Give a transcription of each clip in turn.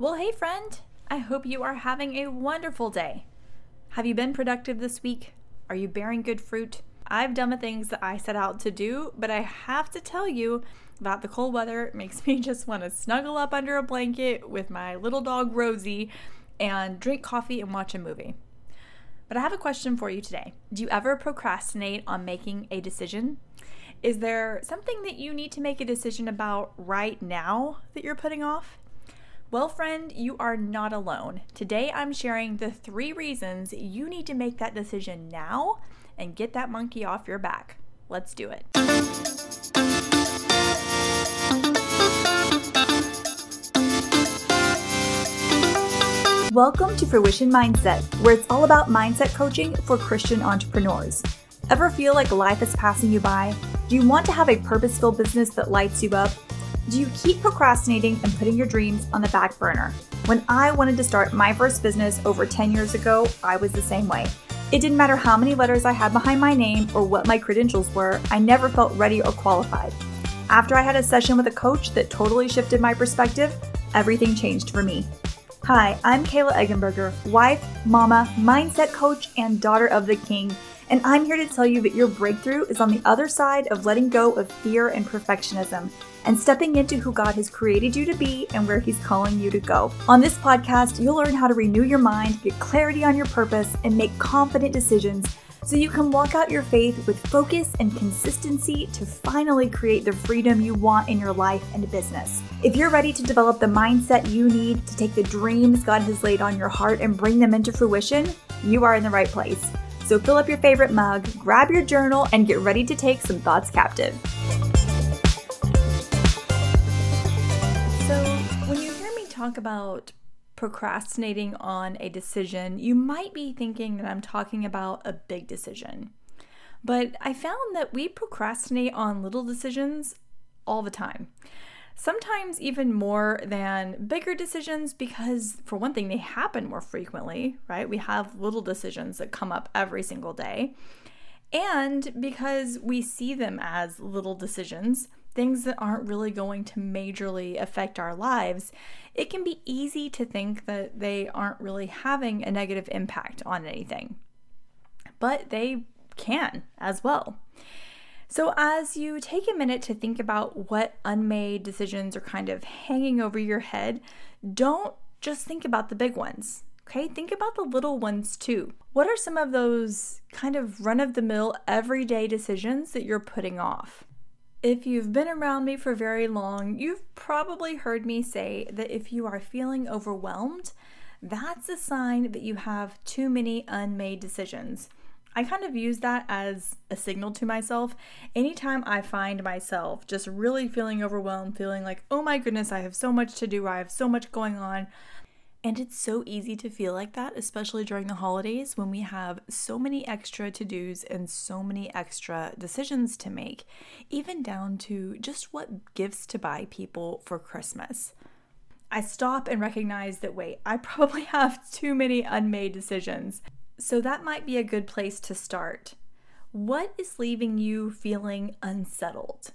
Well, hey, friend. I hope you are having a wonderful day. Have you been productive this week? Are you bearing good fruit? I've done the things that I set out to do, but I have to tell you that the cold weather makes me just want to snuggle up under a blanket with my little dog Rosie and drink coffee and watch a movie. But I have a question for you today. Do you ever procrastinate on making a decision? Is there something that you need to make a decision about right now that you're putting off? Well, friend, you are not alone. Today I'm sharing the three reasons you need to make that decision now and get that monkey off your back. Let's do it. Welcome to Fruition Mindset, where it's all about mindset coaching for Christian entrepreneurs. Ever feel like life is passing you by? Do you want to have a purpose filled business that lights you up? Do you keep procrastinating and putting your dreams on the back burner? When I wanted to start my first business over 10 years ago, I was the same way. It didn't matter how many letters I had behind my name or what my credentials were, I never felt ready or qualified. After I had a session with a coach that totally shifted my perspective, everything changed for me. Hi, I'm Kayla Eggenberger, wife, mama, mindset coach, and daughter of the king. And I'm here to tell you that your breakthrough is on the other side of letting go of fear and perfectionism and stepping into who God has created you to be and where He's calling you to go. On this podcast, you'll learn how to renew your mind, get clarity on your purpose, and make confident decisions so you can walk out your faith with focus and consistency to finally create the freedom you want in your life and business. If you're ready to develop the mindset you need to take the dreams God has laid on your heart and bring them into fruition, you are in the right place. So fill up your favorite mug, grab your journal, and get ready to take some thoughts captive. Talk about procrastinating on a decision, you might be thinking that I'm talking about a big decision. But I found that we procrastinate on little decisions all the time. Sometimes even more than bigger decisions because, for one thing, they happen more frequently, right? We have little decisions that come up every single day. And because we see them as little decisions, things that aren't really going to majorly affect our lives, it can be easy to think that they aren't really having a negative impact on anything. But they can as well. So, as you take a minute to think about what unmade decisions are kind of hanging over your head, don't just think about the big ones. Okay, think about the little ones too. What are some of those kind of run of the mill, everyday decisions that you're putting off? If you've been around me for very long, you've probably heard me say that if you are feeling overwhelmed, that's a sign that you have too many unmade decisions. I kind of use that as a signal to myself. Anytime I find myself just really feeling overwhelmed, feeling like, oh my goodness, I have so much to do, I have so much going on, and it's so easy to feel like that, especially during the holidays when we have so many extra to dos and so many extra decisions to make, even down to just what gifts to buy people for Christmas. I stop and recognize that, wait, I probably have too many unmade decisions. So that might be a good place to start. What is leaving you feeling unsettled?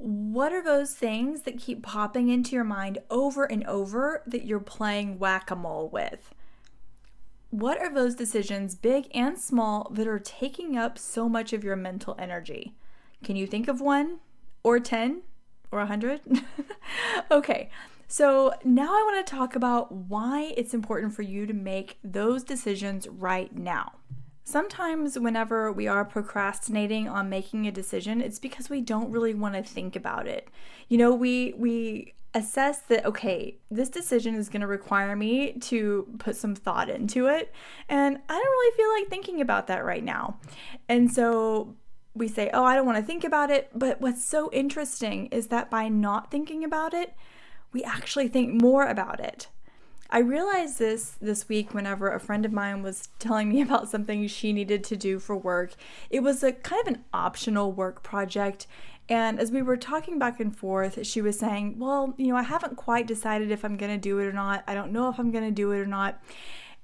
What are those things that keep popping into your mind over and over that you're playing whack a mole with? What are those decisions, big and small, that are taking up so much of your mental energy? Can you think of one, or 10, or 100? okay, so now I want to talk about why it's important for you to make those decisions right now. Sometimes, whenever we are procrastinating on making a decision, it's because we don't really want to think about it. You know, we we assess that okay, this decision is going to require me to put some thought into it, and I don't really feel like thinking about that right now. And so we say, "Oh, I don't want to think about it." But what's so interesting is that by not thinking about it, we actually think more about it. I realized this this week whenever a friend of mine was telling me about something she needed to do for work. It was a kind of an optional work project. And as we were talking back and forth, she was saying, Well, you know, I haven't quite decided if I'm going to do it or not. I don't know if I'm going to do it or not.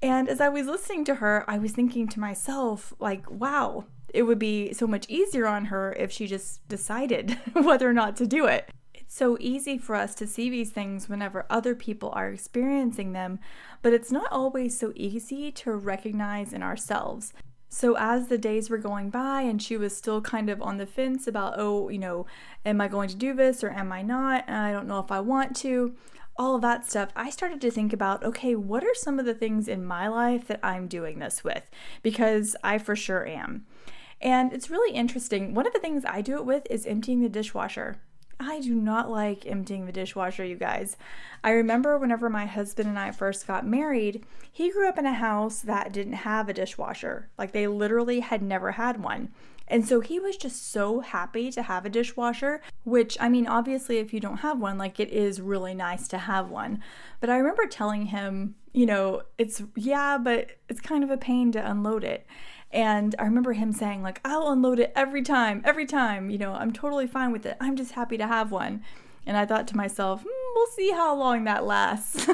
And as I was listening to her, I was thinking to myself, like, wow, it would be so much easier on her if she just decided whether or not to do it so easy for us to see these things whenever other people are experiencing them, but it's not always so easy to recognize in ourselves. So, as the days were going by, and she was still kind of on the fence about, oh, you know, am I going to do this or am I not? And I don't know if I want to, all of that stuff. I started to think about, okay, what are some of the things in my life that I'm doing this with? Because I for sure am. And it's really interesting. One of the things I do it with is emptying the dishwasher. I do not like emptying the dishwasher, you guys. I remember whenever my husband and I first got married, he grew up in a house that didn't have a dishwasher. Like they literally had never had one. And so he was just so happy to have a dishwasher, which I mean, obviously, if you don't have one, like it is really nice to have one. But I remember telling him, you know, it's yeah, but it's kind of a pain to unload it. And I remember him saying, like, I'll unload it every time, every time. You know, I'm totally fine with it. I'm just happy to have one. And I thought to myself, mm, we'll see how long that lasts.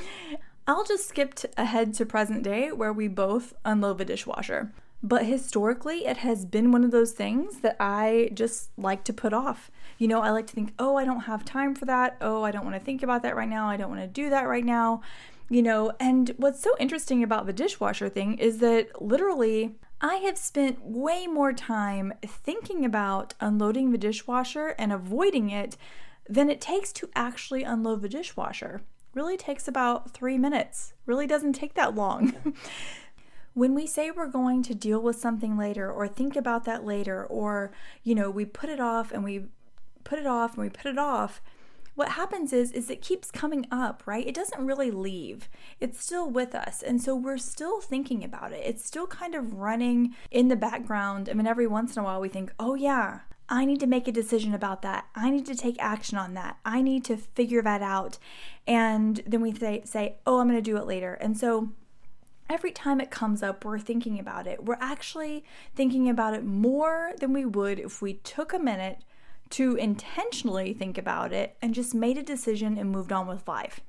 I'll just skip ahead to present day where we both unload the dishwasher. But historically, it has been one of those things that I just like to put off. You know, I like to think, oh, I don't have time for that. Oh, I don't want to think about that right now. I don't want to do that right now you know, and what's so interesting about the dishwasher thing is that literally I have spent way more time thinking about unloading the dishwasher and avoiding it than it takes to actually unload the dishwasher. Really takes about three minutes, really doesn't take that long. when we say we're going to deal with something later or think about that later, or, you know, we put it off and we put it off and we put it off, what happens is is it keeps coming up, right? It doesn't really leave. It's still with us. And so we're still thinking about it. It's still kind of running in the background. I mean every once in a while we think, "Oh yeah, I need to make a decision about that. I need to take action on that. I need to figure that out." And then we say say, "Oh, I'm going to do it later." And so every time it comes up, we're thinking about it. We're actually thinking about it more than we would if we took a minute to intentionally think about it and just made a decision and moved on with life.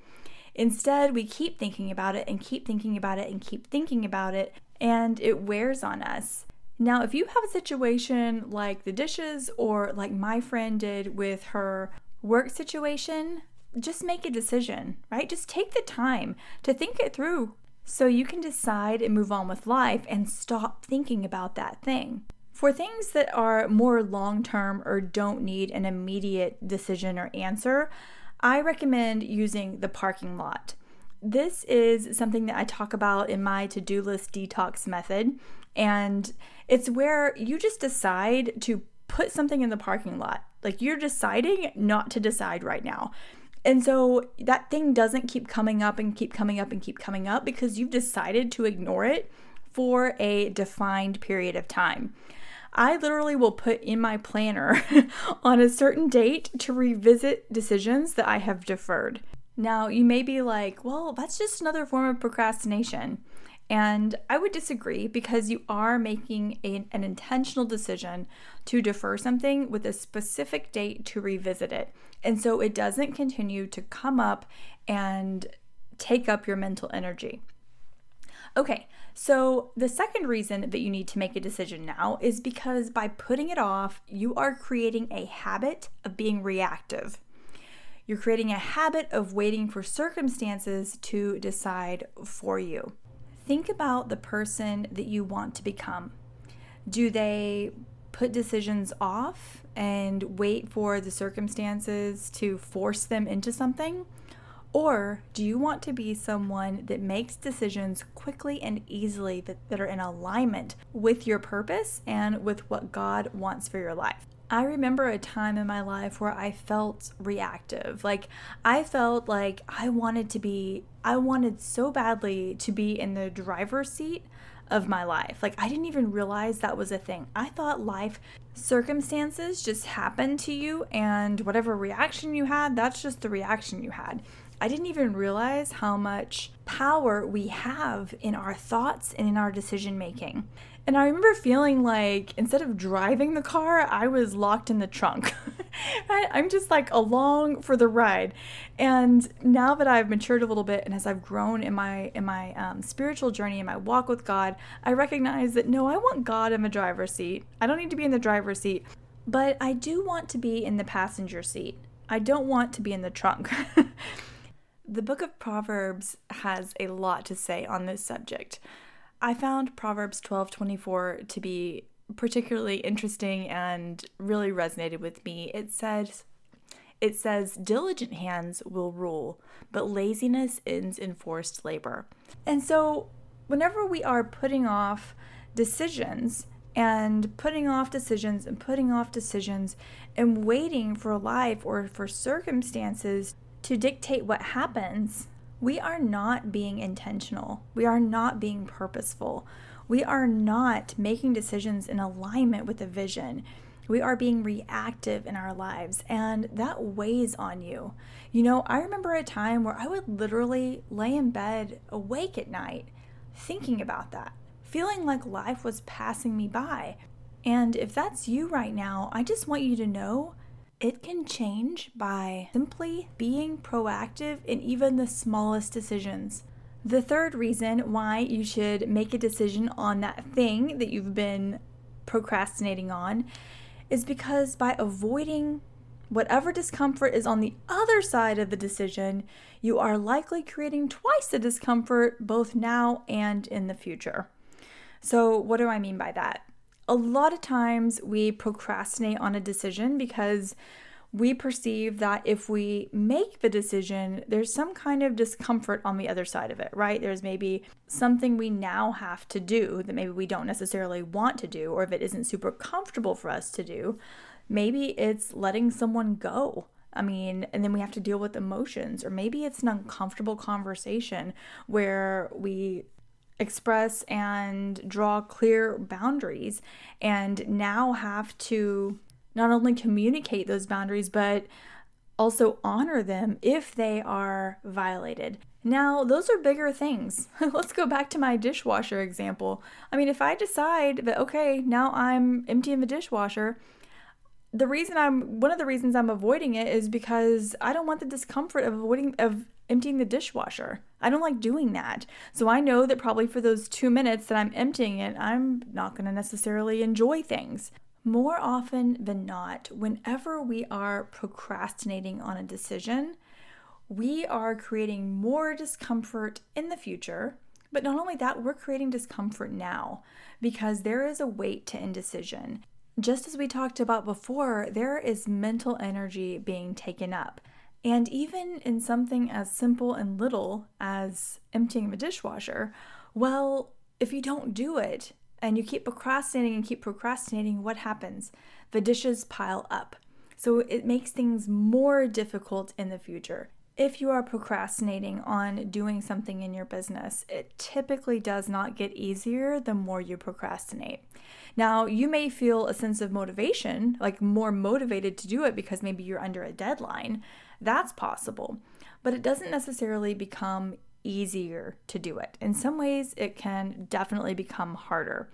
Instead, we keep thinking about it and keep thinking about it and keep thinking about it, and it wears on us. Now, if you have a situation like the dishes or like my friend did with her work situation, just make a decision, right? Just take the time to think it through so you can decide and move on with life and stop thinking about that thing. For things that are more long term or don't need an immediate decision or answer, I recommend using the parking lot. This is something that I talk about in my to do list detox method, and it's where you just decide to put something in the parking lot. Like you're deciding not to decide right now. And so that thing doesn't keep coming up and keep coming up and keep coming up because you've decided to ignore it for a defined period of time. I literally will put in my planner on a certain date to revisit decisions that I have deferred. Now, you may be like, well, that's just another form of procrastination. And I would disagree because you are making a, an intentional decision to defer something with a specific date to revisit it. And so it doesn't continue to come up and take up your mental energy. Okay, so the second reason that you need to make a decision now is because by putting it off, you are creating a habit of being reactive. You're creating a habit of waiting for circumstances to decide for you. Think about the person that you want to become. Do they put decisions off and wait for the circumstances to force them into something? Or do you want to be someone that makes decisions quickly and easily that, that are in alignment with your purpose and with what God wants for your life? I remember a time in my life where I felt reactive. Like, I felt like I wanted to be, I wanted so badly to be in the driver's seat of my life. Like, I didn't even realize that was a thing. I thought life circumstances just happened to you, and whatever reaction you had, that's just the reaction you had. I didn't even realize how much power we have in our thoughts and in our decision making. And I remember feeling like instead of driving the car, I was locked in the trunk. I'm just like along for the ride. And now that I've matured a little bit and as I've grown in my in my um, spiritual journey in my walk with God, I recognize that no, I want God in the driver's seat. I don't need to be in the driver's seat, but I do want to be in the passenger seat I don't want to be in the trunk. the book of Proverbs has a lot to say on this subject. I found Proverbs 12:24 to be particularly interesting and really resonated with me. It says it says diligent hands will rule, but laziness ends in forced labor. And so whenever we are putting off decisions and putting off decisions and putting off decisions and waiting for life or for circumstances to dictate what happens, we are not being intentional. We are not being purposeful. We are not making decisions in alignment with a vision. We are being reactive in our lives, and that weighs on you. You know, I remember a time where I would literally lay in bed awake at night thinking about that, feeling like life was passing me by. And if that's you right now, I just want you to know it can change by simply being proactive in even the smallest decisions. The third reason why you should make a decision on that thing that you've been procrastinating on is because by avoiding whatever discomfort is on the other side of the decision, you are likely creating twice the discomfort both now and in the future. So, what do I mean by that? A lot of times we procrastinate on a decision because we perceive that if we make the decision, there's some kind of discomfort on the other side of it, right? There's maybe something we now have to do that maybe we don't necessarily want to do, or if it isn't super comfortable for us to do, maybe it's letting someone go. I mean, and then we have to deal with emotions, or maybe it's an uncomfortable conversation where we express and draw clear boundaries and now have to not only communicate those boundaries, but also honor them if they are violated. Now, those are bigger things. Let's go back to my dishwasher example. I mean, if I decide that, okay, now I'm emptying the dishwasher, the reason I'm one of the reasons I'm avoiding it is because I don't want the discomfort of avoiding of emptying the dishwasher. I don't like doing that. So I know that probably for those 2 minutes that I'm emptying it, I'm not going to necessarily enjoy things. More often than not, whenever we are procrastinating on a decision, we are creating more discomfort in the future. But not only that, we're creating discomfort now because there is a weight to indecision. Just as we talked about before, there is mental energy being taken up. And even in something as simple and little as emptying a dishwasher, well, if you don't do it, and you keep procrastinating and keep procrastinating, what happens? The dishes pile up. So it makes things more difficult in the future. If you are procrastinating on doing something in your business, it typically does not get easier the more you procrastinate. Now, you may feel a sense of motivation, like more motivated to do it because maybe you're under a deadline. That's possible. But it doesn't necessarily become easier to do it. In some ways, it can definitely become harder.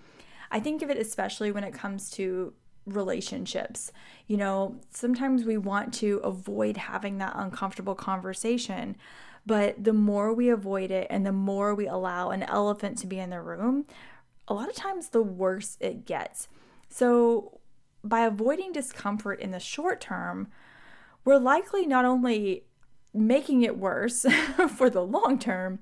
I think of it especially when it comes to relationships. You know, sometimes we want to avoid having that uncomfortable conversation, but the more we avoid it and the more we allow an elephant to be in the room, a lot of times the worse it gets. So, by avoiding discomfort in the short term, we're likely not only making it worse for the long term,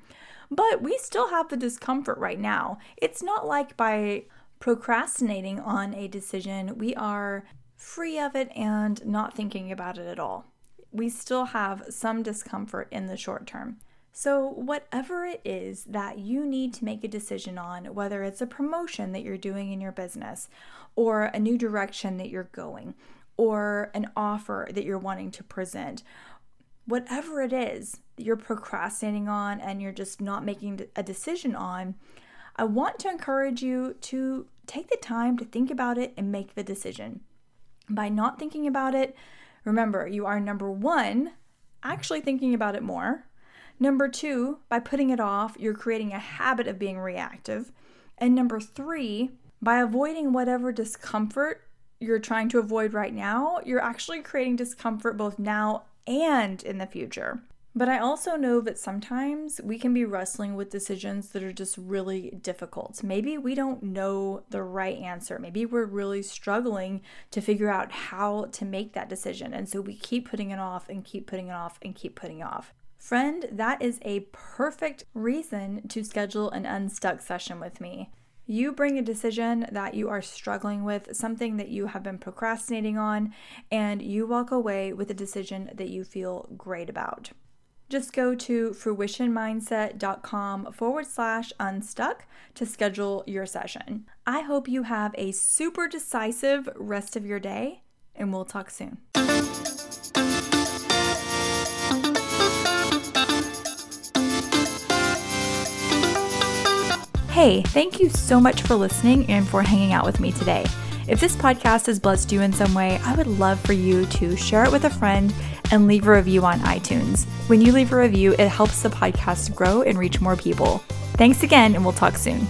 but we still have the discomfort right now. It's not like by procrastinating on a decision, we are free of it and not thinking about it at all. We still have some discomfort in the short term. So, whatever it is that you need to make a decision on, whether it's a promotion that you're doing in your business, or a new direction that you're going, or an offer that you're wanting to present, whatever it is that you're procrastinating on and you're just not making a decision on, I want to encourage you to take the time to think about it and make the decision. By not thinking about it, remember, you are number one, actually thinking about it more. Number two, by putting it off, you're creating a habit of being reactive. And number three, by avoiding whatever discomfort you're trying to avoid right now, you're actually creating discomfort both now and in the future. But I also know that sometimes we can be wrestling with decisions that are just really difficult. Maybe we don't know the right answer. Maybe we're really struggling to figure out how to make that decision. And so we keep putting it off and keep putting it off and keep putting it off. Friend, that is a perfect reason to schedule an unstuck session with me. You bring a decision that you are struggling with, something that you have been procrastinating on, and you walk away with a decision that you feel great about. Just go to fruitionmindset.com forward slash unstuck to schedule your session. I hope you have a super decisive rest of your day, and we'll talk soon. Hey, thank you so much for listening and for hanging out with me today. If this podcast has blessed you in some way, I would love for you to share it with a friend and leave a review on iTunes. When you leave a review, it helps the podcast grow and reach more people. Thanks again, and we'll talk soon.